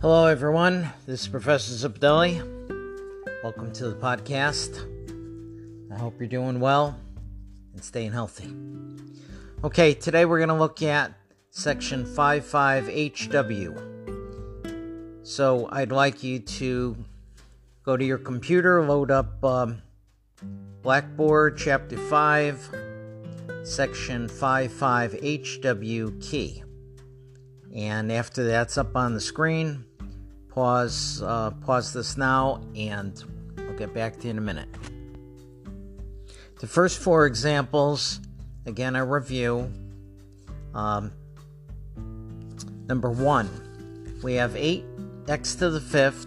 Hello, everyone. This is Professor Zipdelli. Welcome to the podcast. I hope you're doing well and staying healthy. Okay, today we're going to look at section 55HW. So I'd like you to go to your computer, load up um, Blackboard Chapter 5, Section 55HW key. And after that's up on the screen, pause uh, pause this now and I'll get back to you in a minute. The first four examples, again, a review. Um, number one, we have 8x to the fifth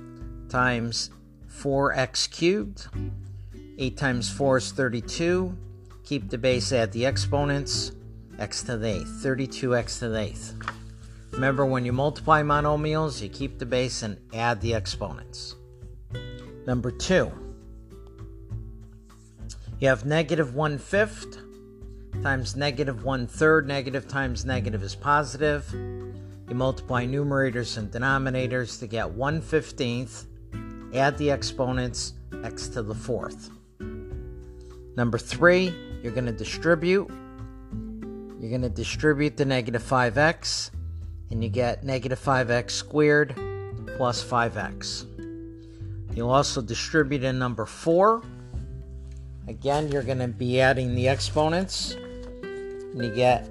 times 4x cubed. 8 times 4 is 32. Keep the base at the exponents. x to the eighth. 32x to the eighth. Remember, when you multiply monomials, you keep the base and add the exponents. Number two, you have negative one fifth times negative one third. Negative times negative is positive. You multiply numerators and denominators to get 1 15th. Add the exponents, x to the fourth. Number three, you're going to distribute. You're going to distribute the negative 5x and you get negative 5x squared plus 5x. You'll also distribute in number 4. Again, you're going to be adding the exponents. And you get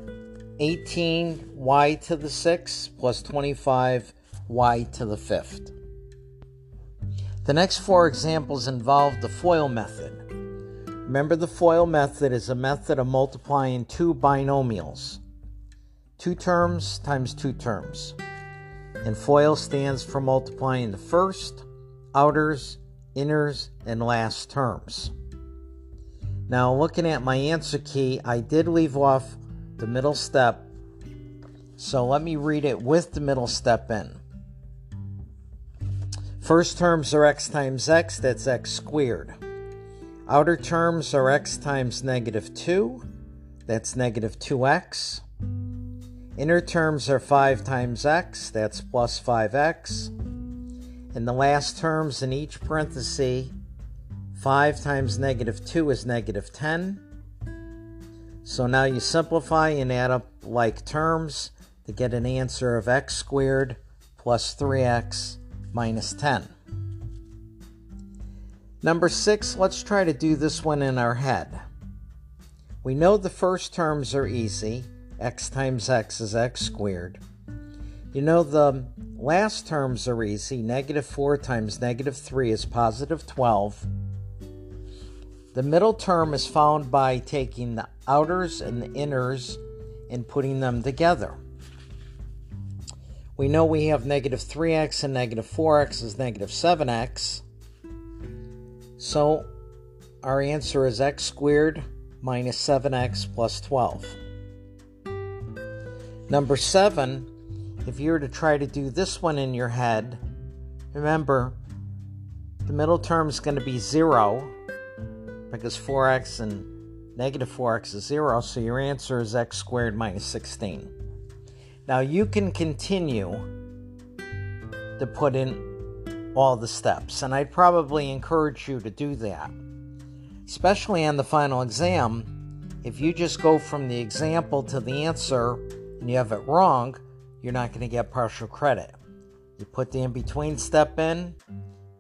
18y to the 6th plus 25y to the 5th. The next four examples involve the FOIL method. Remember, the FOIL method is a method of multiplying two binomials two terms times two terms. And FOIL stands for multiplying the first, outers, inners, and last terms. Now, looking at my answer key, I did leave off the middle step. So let me read it with the middle step in. First terms are x times x, that's x squared. Outer terms are x times negative 2, that's negative 2x. Inner terms are 5 times x, that's plus 5x. And the last terms in each parenthesis, 5 times negative 2 is negative 10. So now you simplify and add up like terms to get an answer of x squared plus 3x minus 10. Number 6, let's try to do this one in our head. We know the first terms are easy x times x is x squared. You know, the last terms are easy. Negative 4 times negative 3 is positive 12. The middle term is found by taking the outers and the inners and putting them together. We know we have negative 3x and negative 4x is negative 7x. So our answer is x squared minus 7x plus 12. Number seven, if you were to try to do this one in your head, remember the middle term is going to be zero because 4x and negative 4x is zero, so your answer is x squared minus 16. Now you can continue to put in all the steps, and I'd probably encourage you to do that, especially on the final exam. If you just go from the example to the answer, and you have it wrong, you're not going to get partial credit. You put the in between step in,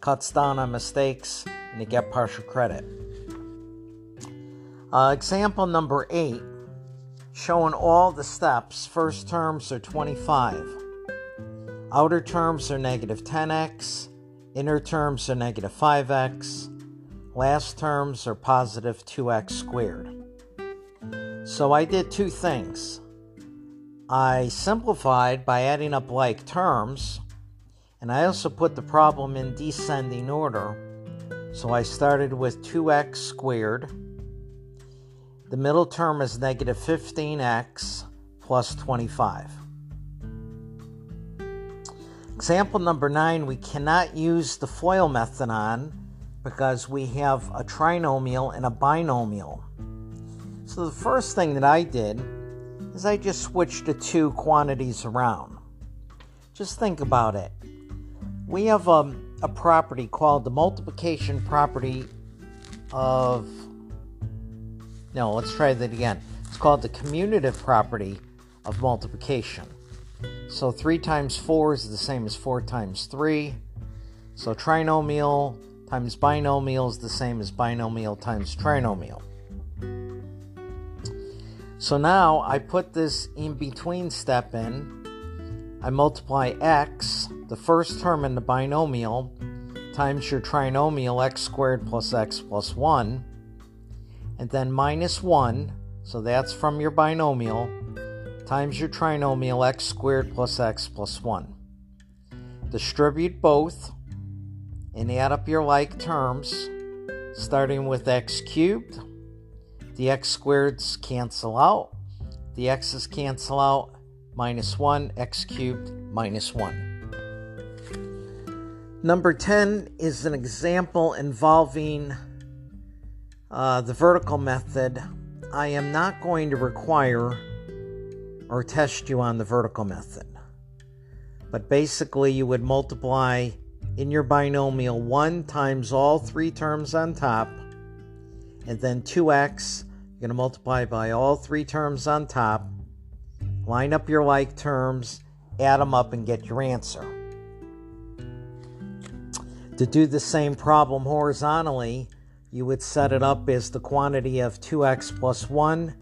cuts down on mistakes, and you get partial credit. Uh, example number eight, showing all the steps. First terms are 25. Outer terms are negative 10x. Inner terms are negative 5x. Last terms are positive 2x squared. So I did two things. I simplified by adding up like terms, and I also put the problem in descending order. So I started with 2x squared. The middle term is negative 15x plus 25. Example number 9, we cannot use the FOIL method on because we have a trinomial and a binomial. So the first thing that I did I just switched the two quantities around. Just think about it. we have um, a property called the multiplication property of. No, let's try that again. It's called the commutative property of multiplication. So 3 times 4 is the same as 4 times 3. So trinomial times binomial is the same as binomial times trinomial. So now I put this in between step in. I multiply x, the first term in the binomial, times your trinomial x squared plus x plus 1, and then minus 1, so that's from your binomial, times your trinomial x squared plus x plus 1. Distribute both and add up your like terms, starting with x cubed. The x squareds cancel out. The x's cancel out. Minus 1, x cubed, minus 1. Number 10 is an example involving uh, the vertical method. I am not going to require or test you on the vertical method. But basically, you would multiply in your binomial 1 times all three terms on top, and then 2x, you're going to multiply by all three terms on top, line up your like terms, add them up, and get your answer. To do the same problem horizontally, you would set it up as the quantity of 2x plus 1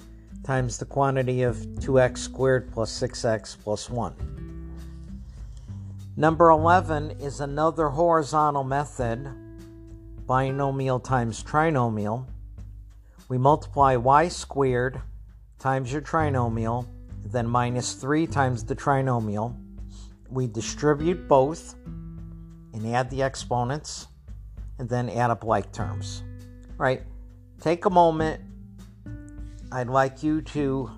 times the quantity of 2x squared plus 6x plus 1. Number 11 is another horizontal method, binomial times trinomial. We multiply y squared times your trinomial, then minus 3 times the trinomial. We distribute both and add the exponents, and then add up like terms. All right, take a moment. I'd like you to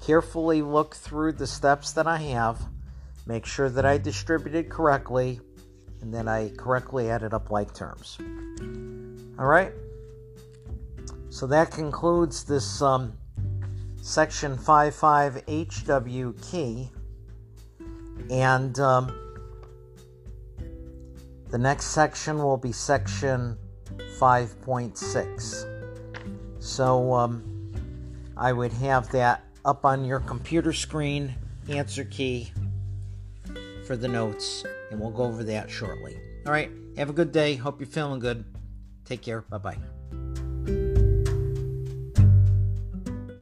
carefully look through the steps that I have make sure that I distributed correctly, and then I correctly added up like terms. All right. So that concludes this um, section 55 HW key. And um, the next section will be section 5.6. So um, I would have that up on your computer screen, answer key for the notes, and we'll go over that shortly. All right, have a good day. Hope you're feeling good. Take care. Bye bye.